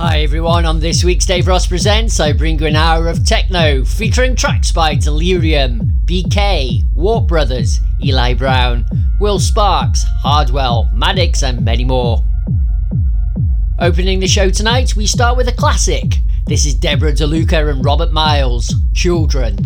Hi everyone, on this week's Daveros Presents, I bring you an hour of techno featuring tracks by Delerium, BK, Warp Brothers, Eli Brown, Will Sparks, Hardwell, Maddix, and many more. Opening the show tonight, we start with a classic. This is Deborah De Luca and Robert Miles, Children.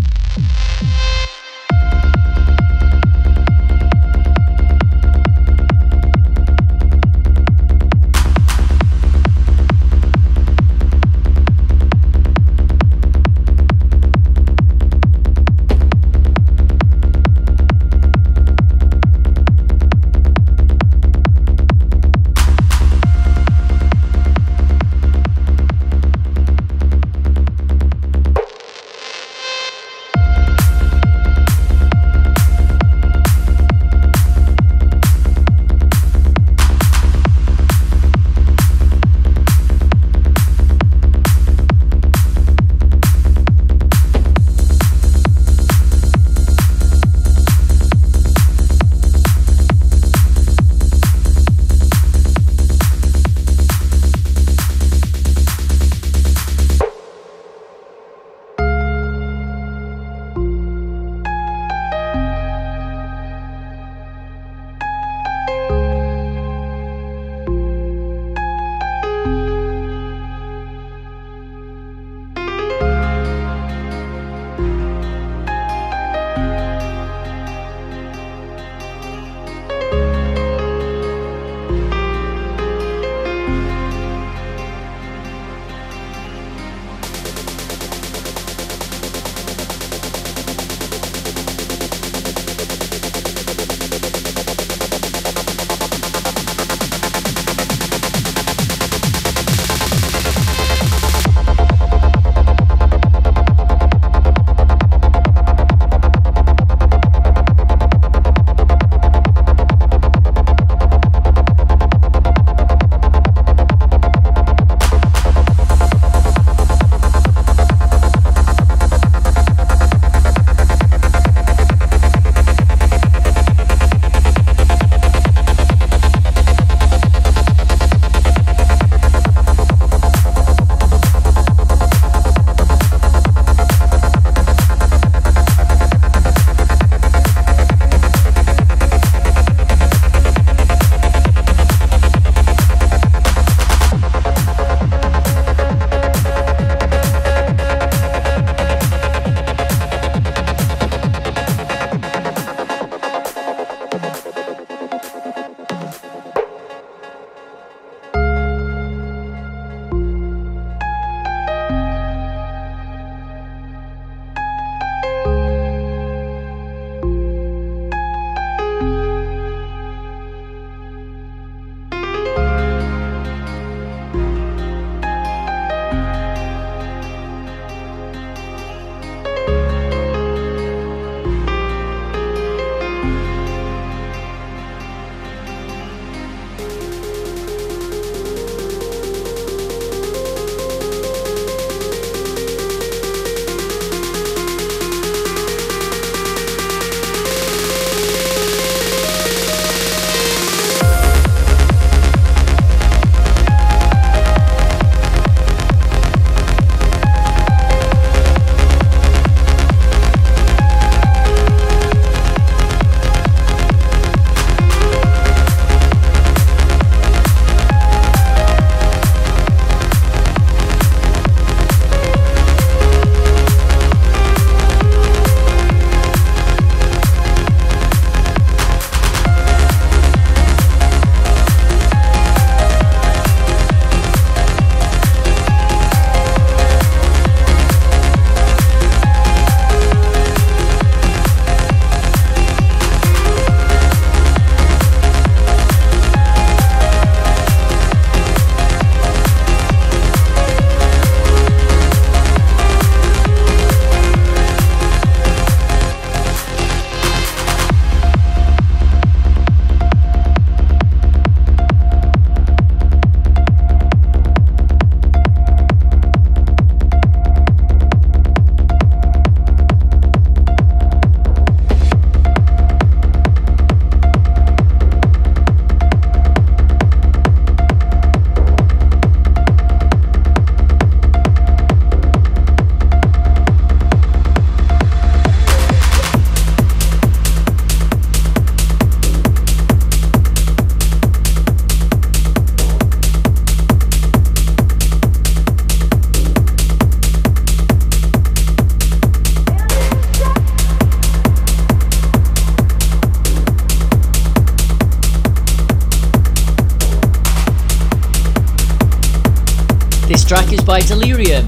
By Delerium.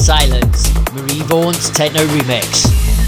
Silence, Marie Vaunt's techno remix.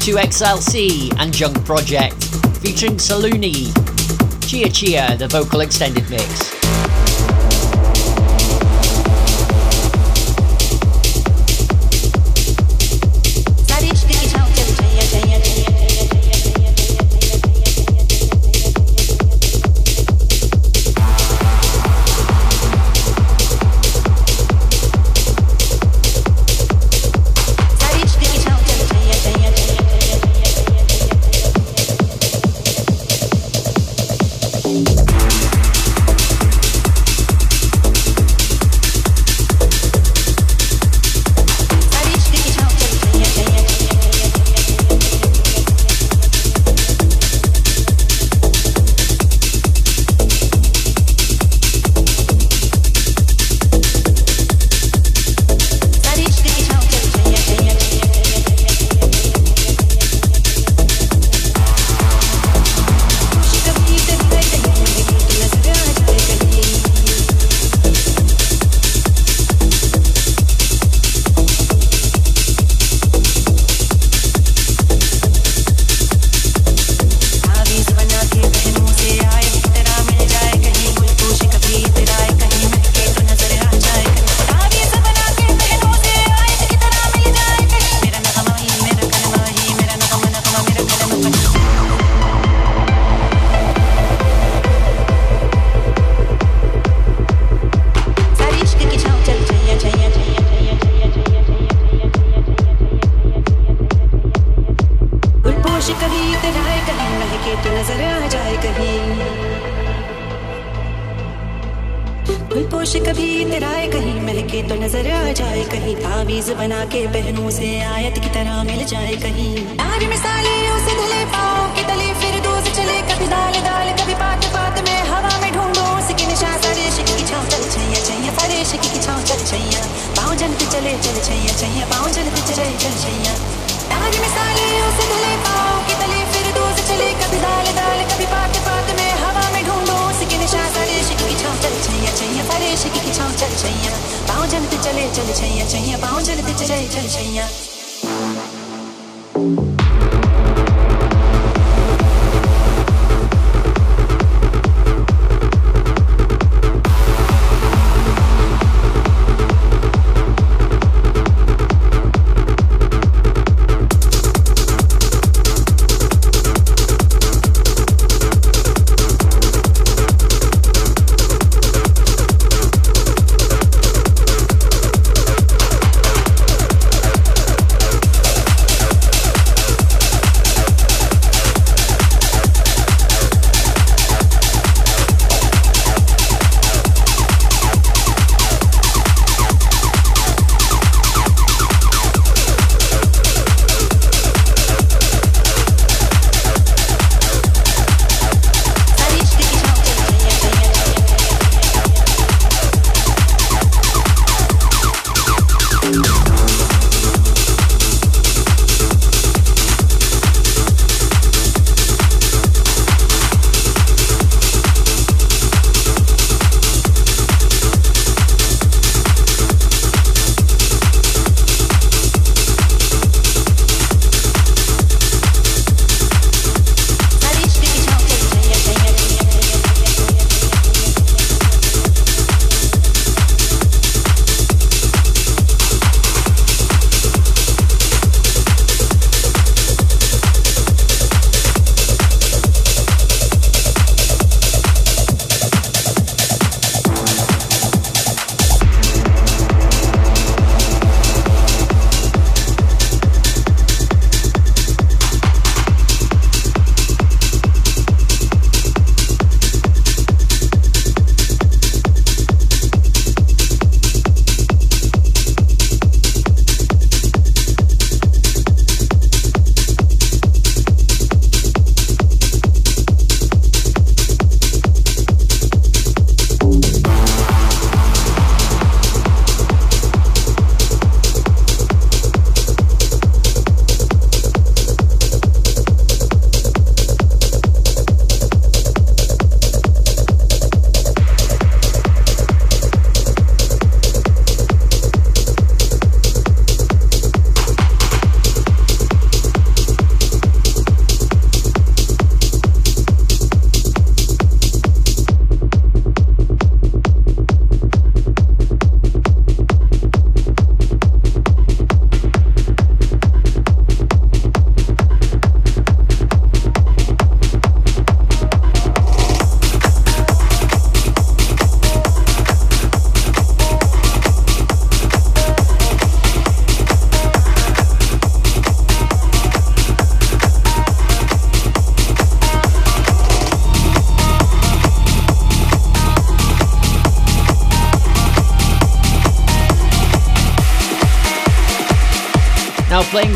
2XLC and Junk Project, featuring Saloni. Chaiyya Chaiyya, the vocal extended mix.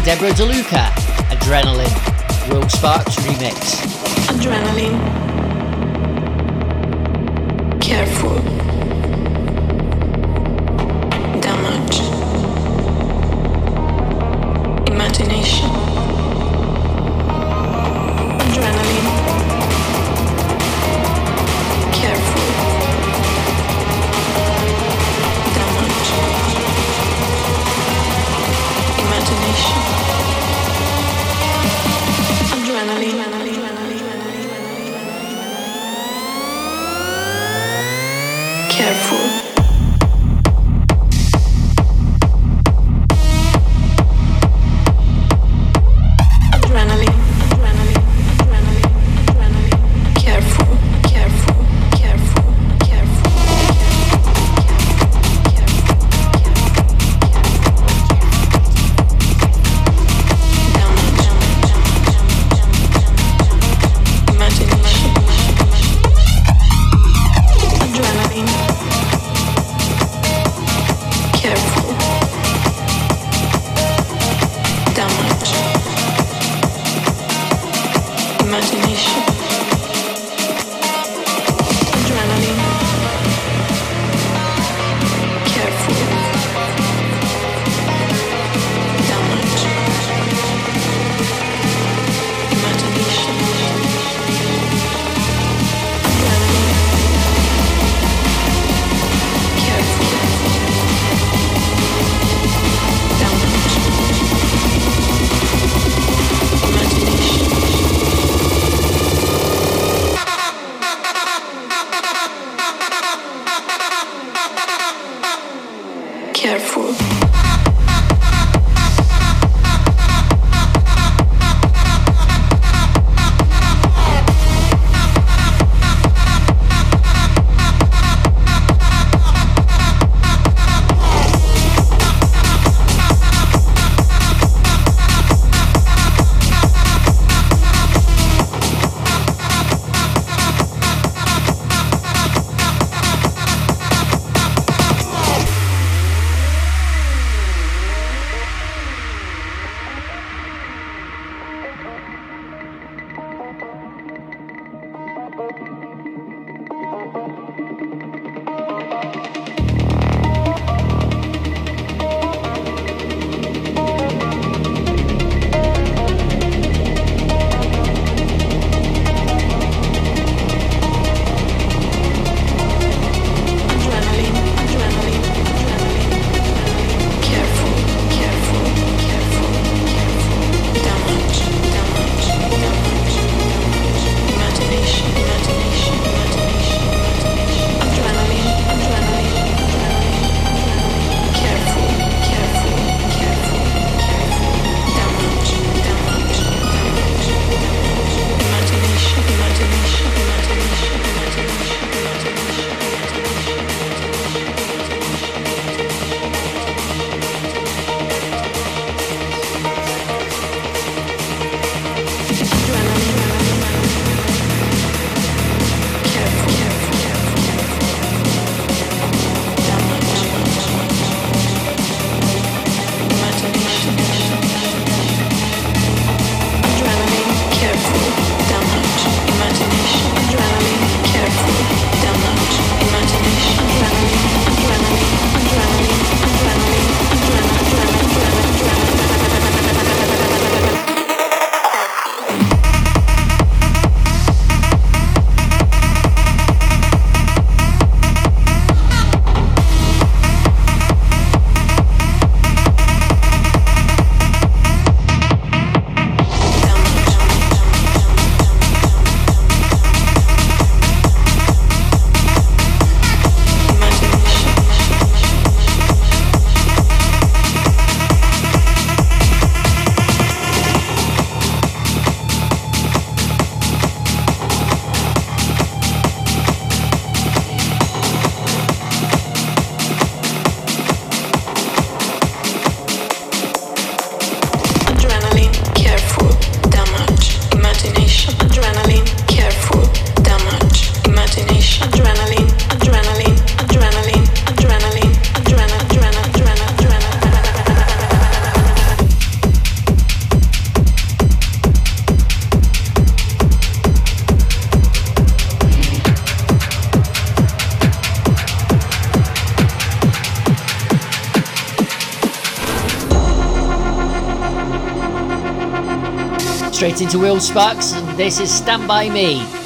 Deborah De Luca, Adrenaline, Will Sparks remix. Adrenaline. careful. Sparks, and this is Stand By Me.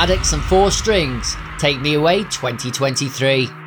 Maddix, and Four Strings. Take Me Away 2023.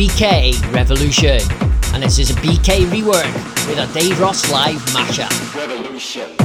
BK Revolution. And this is a BK rework with a Daveros live mashup. Revolution.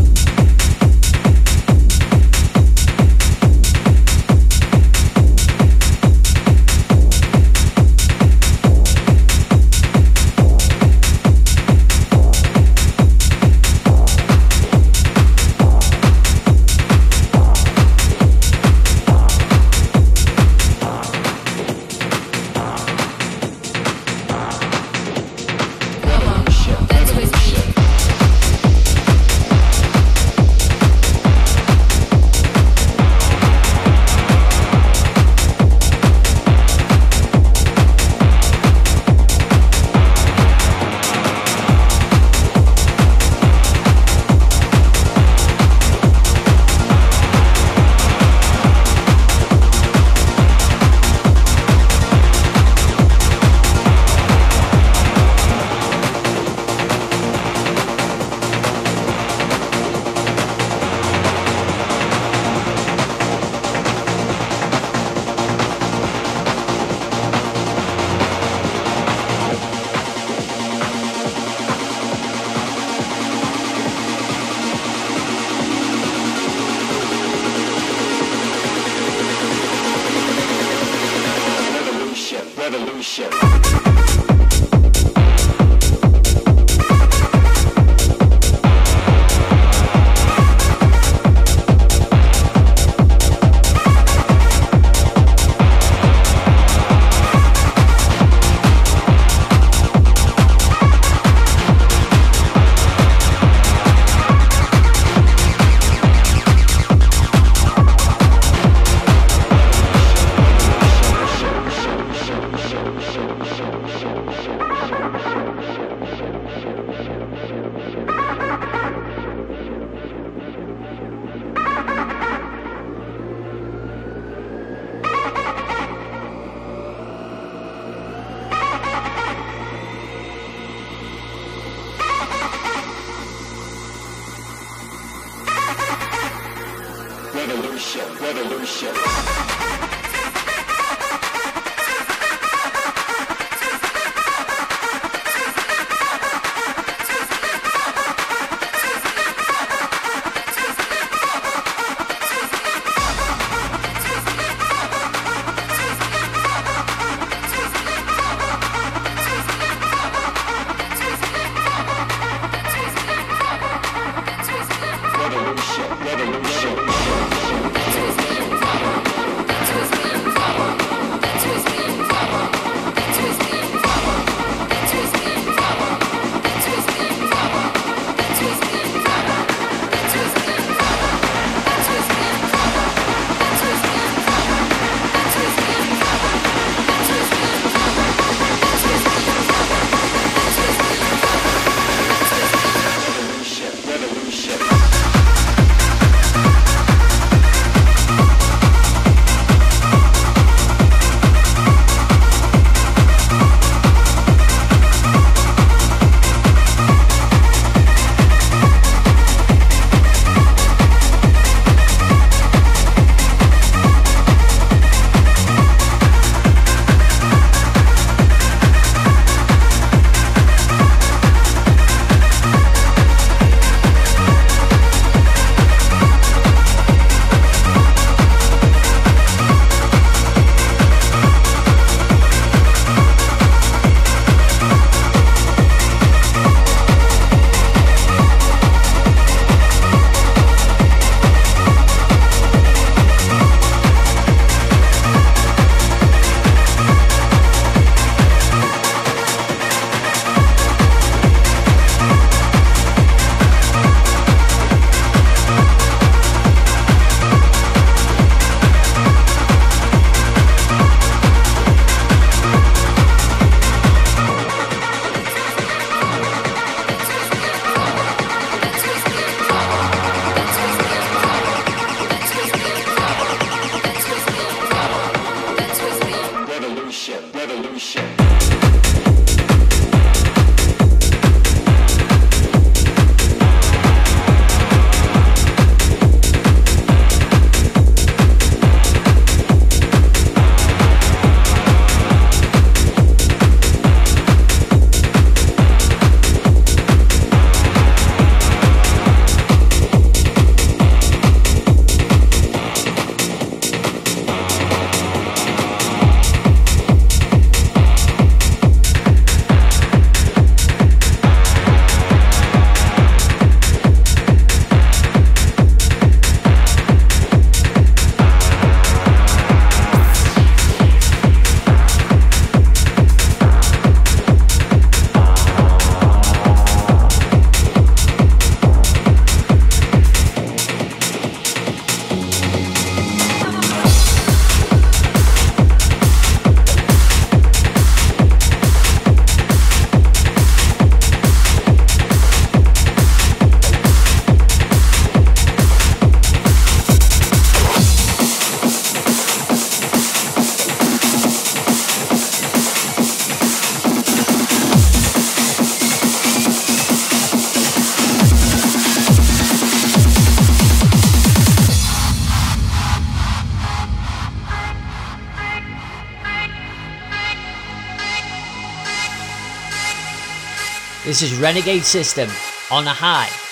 This is Renegade System on a high.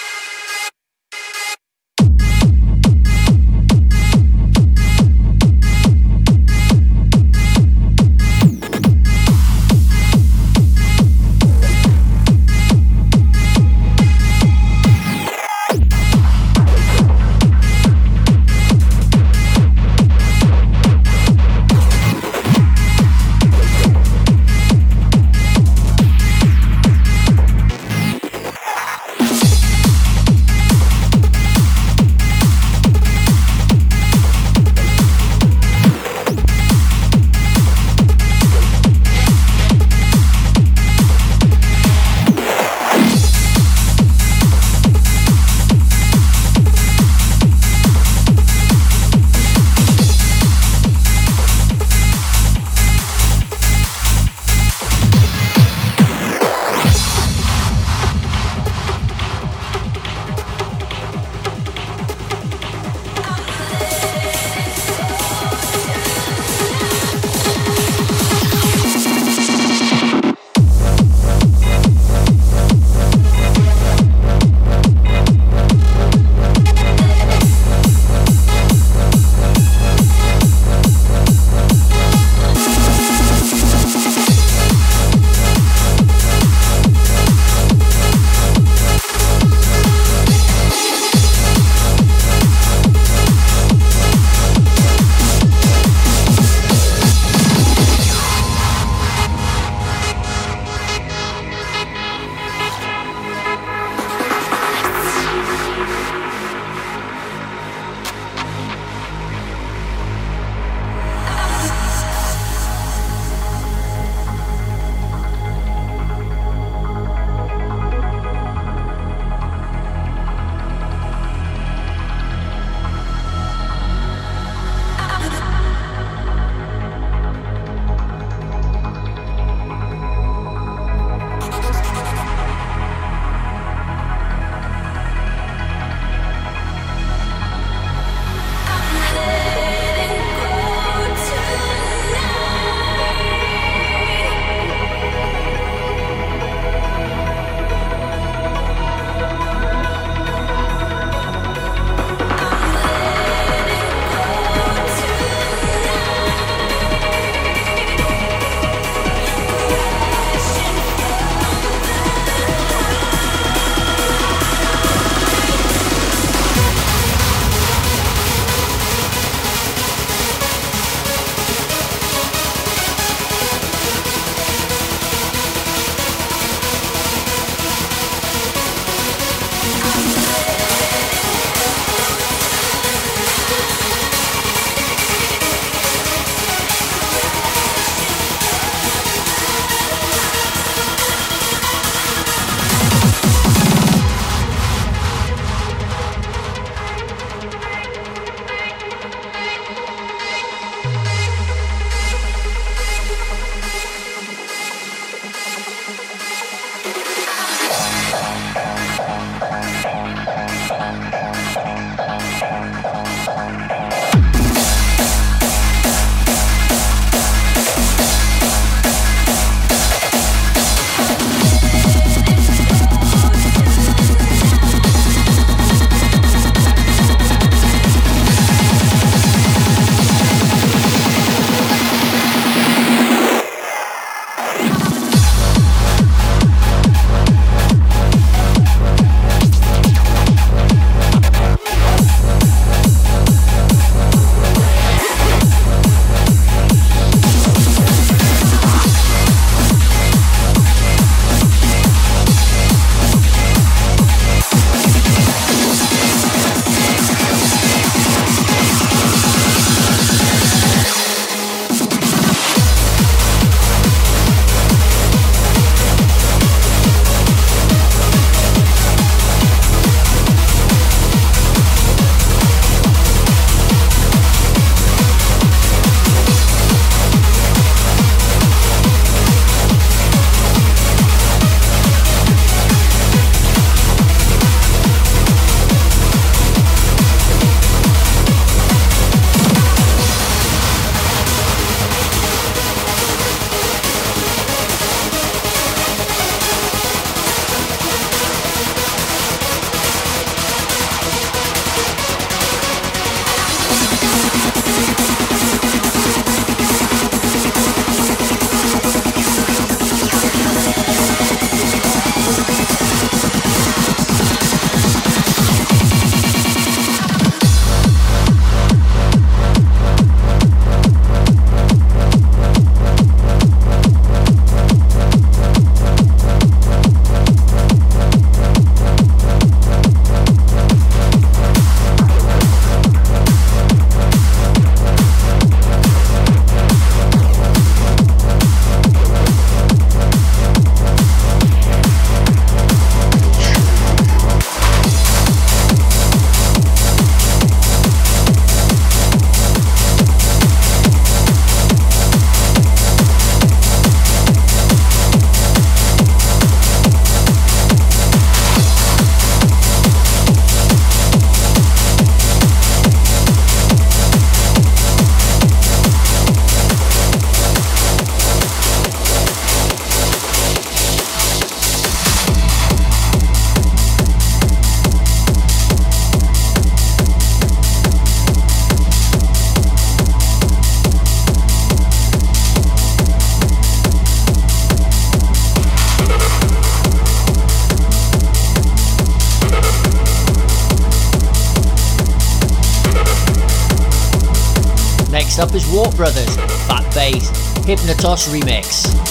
Is Warp Brothers, Phatt Bass, Hypnatos Remix.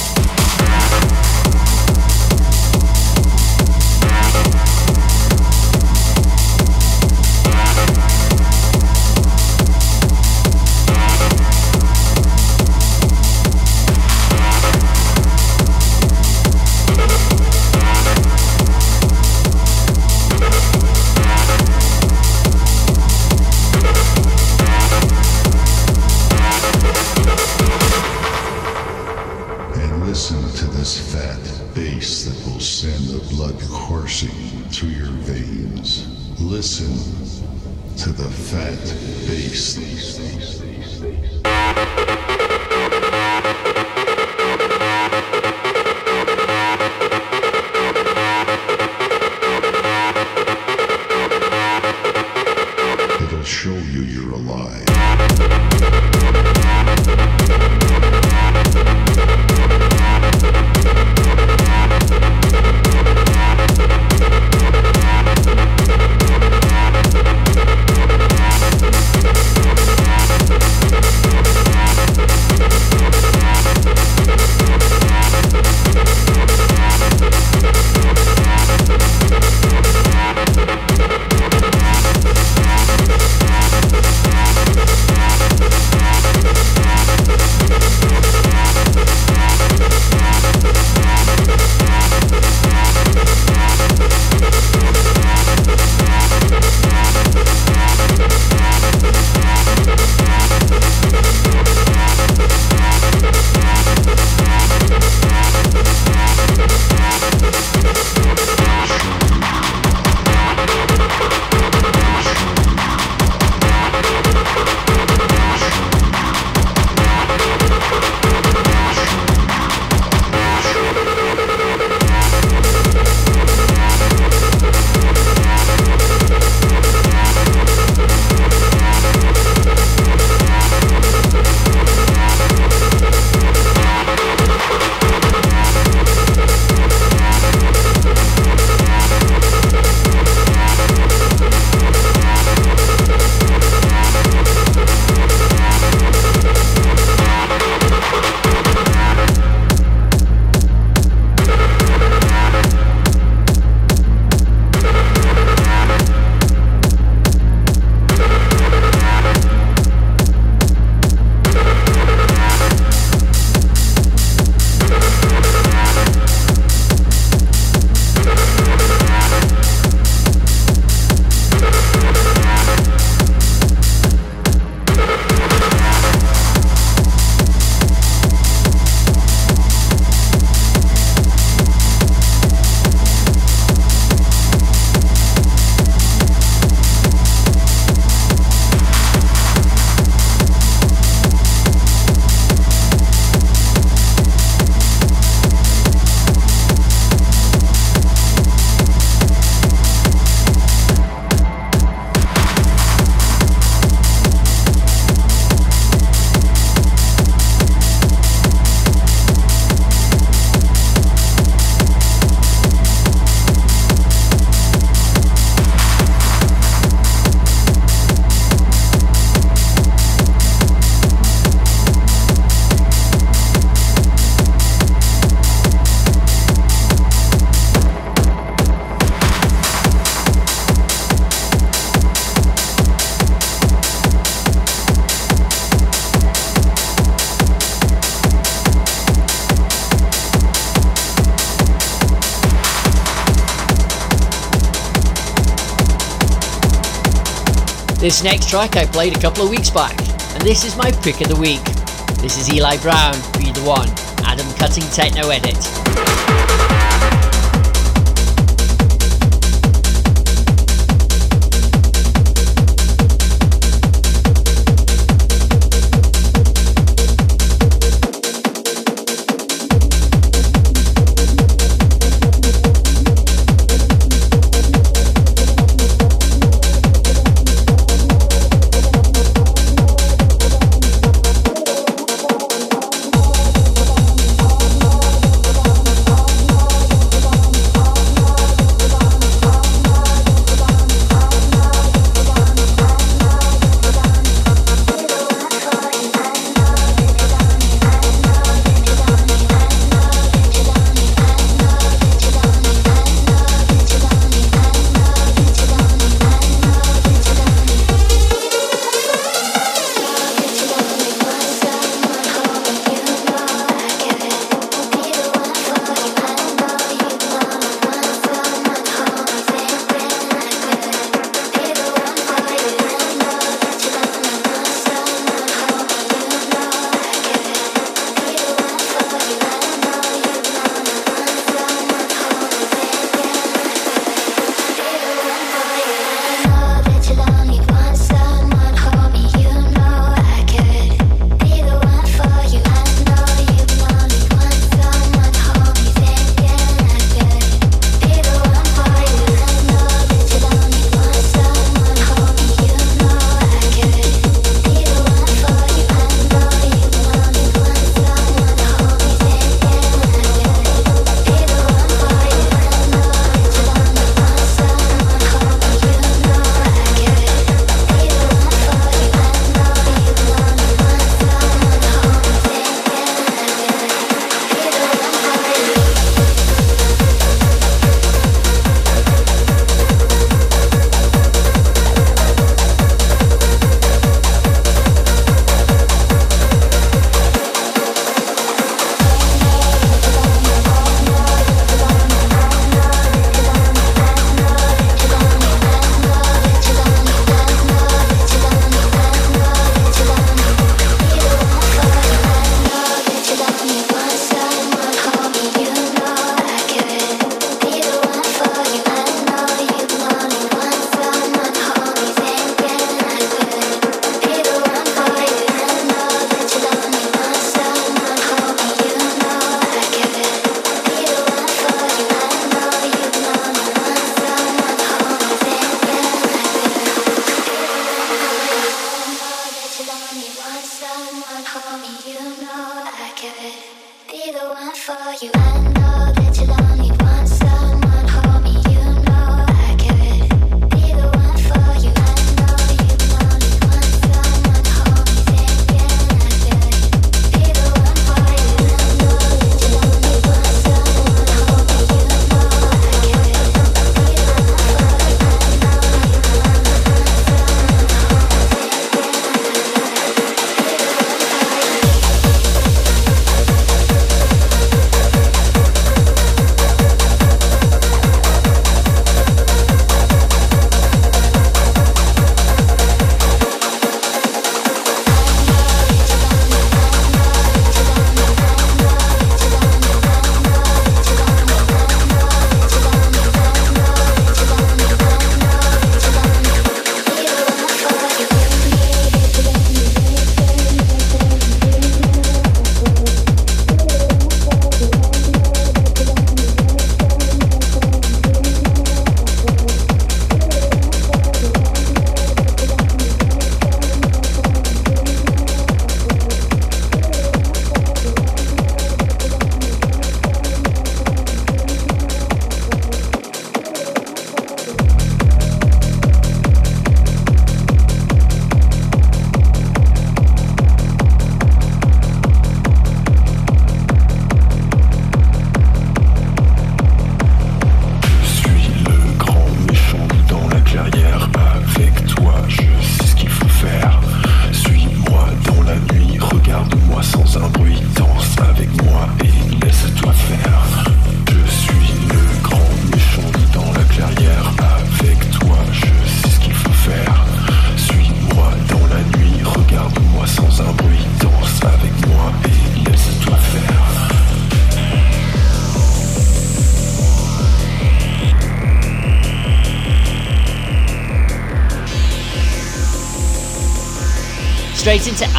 This next track I played a couple of weeks back, and this is my pick of the week. This is Eli Brown, Be the One, Adam Cutting Techno Edit.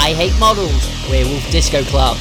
I Hate Models, Werewolf Disco Club.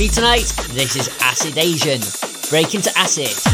Me tonight, this is Acid Asian. Break into Acid.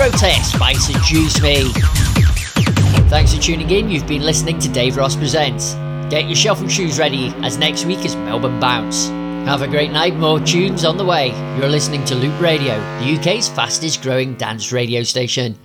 Protest by Seduce Me. Thanks for tuning in. You've been listening to Daveros Presents. Get your shuffle shoes ready as next week is Melbourne Bounce. Have a great night, more tunes on the way. You're listening to Loop Radio, the UK's fastest growing dance radio station.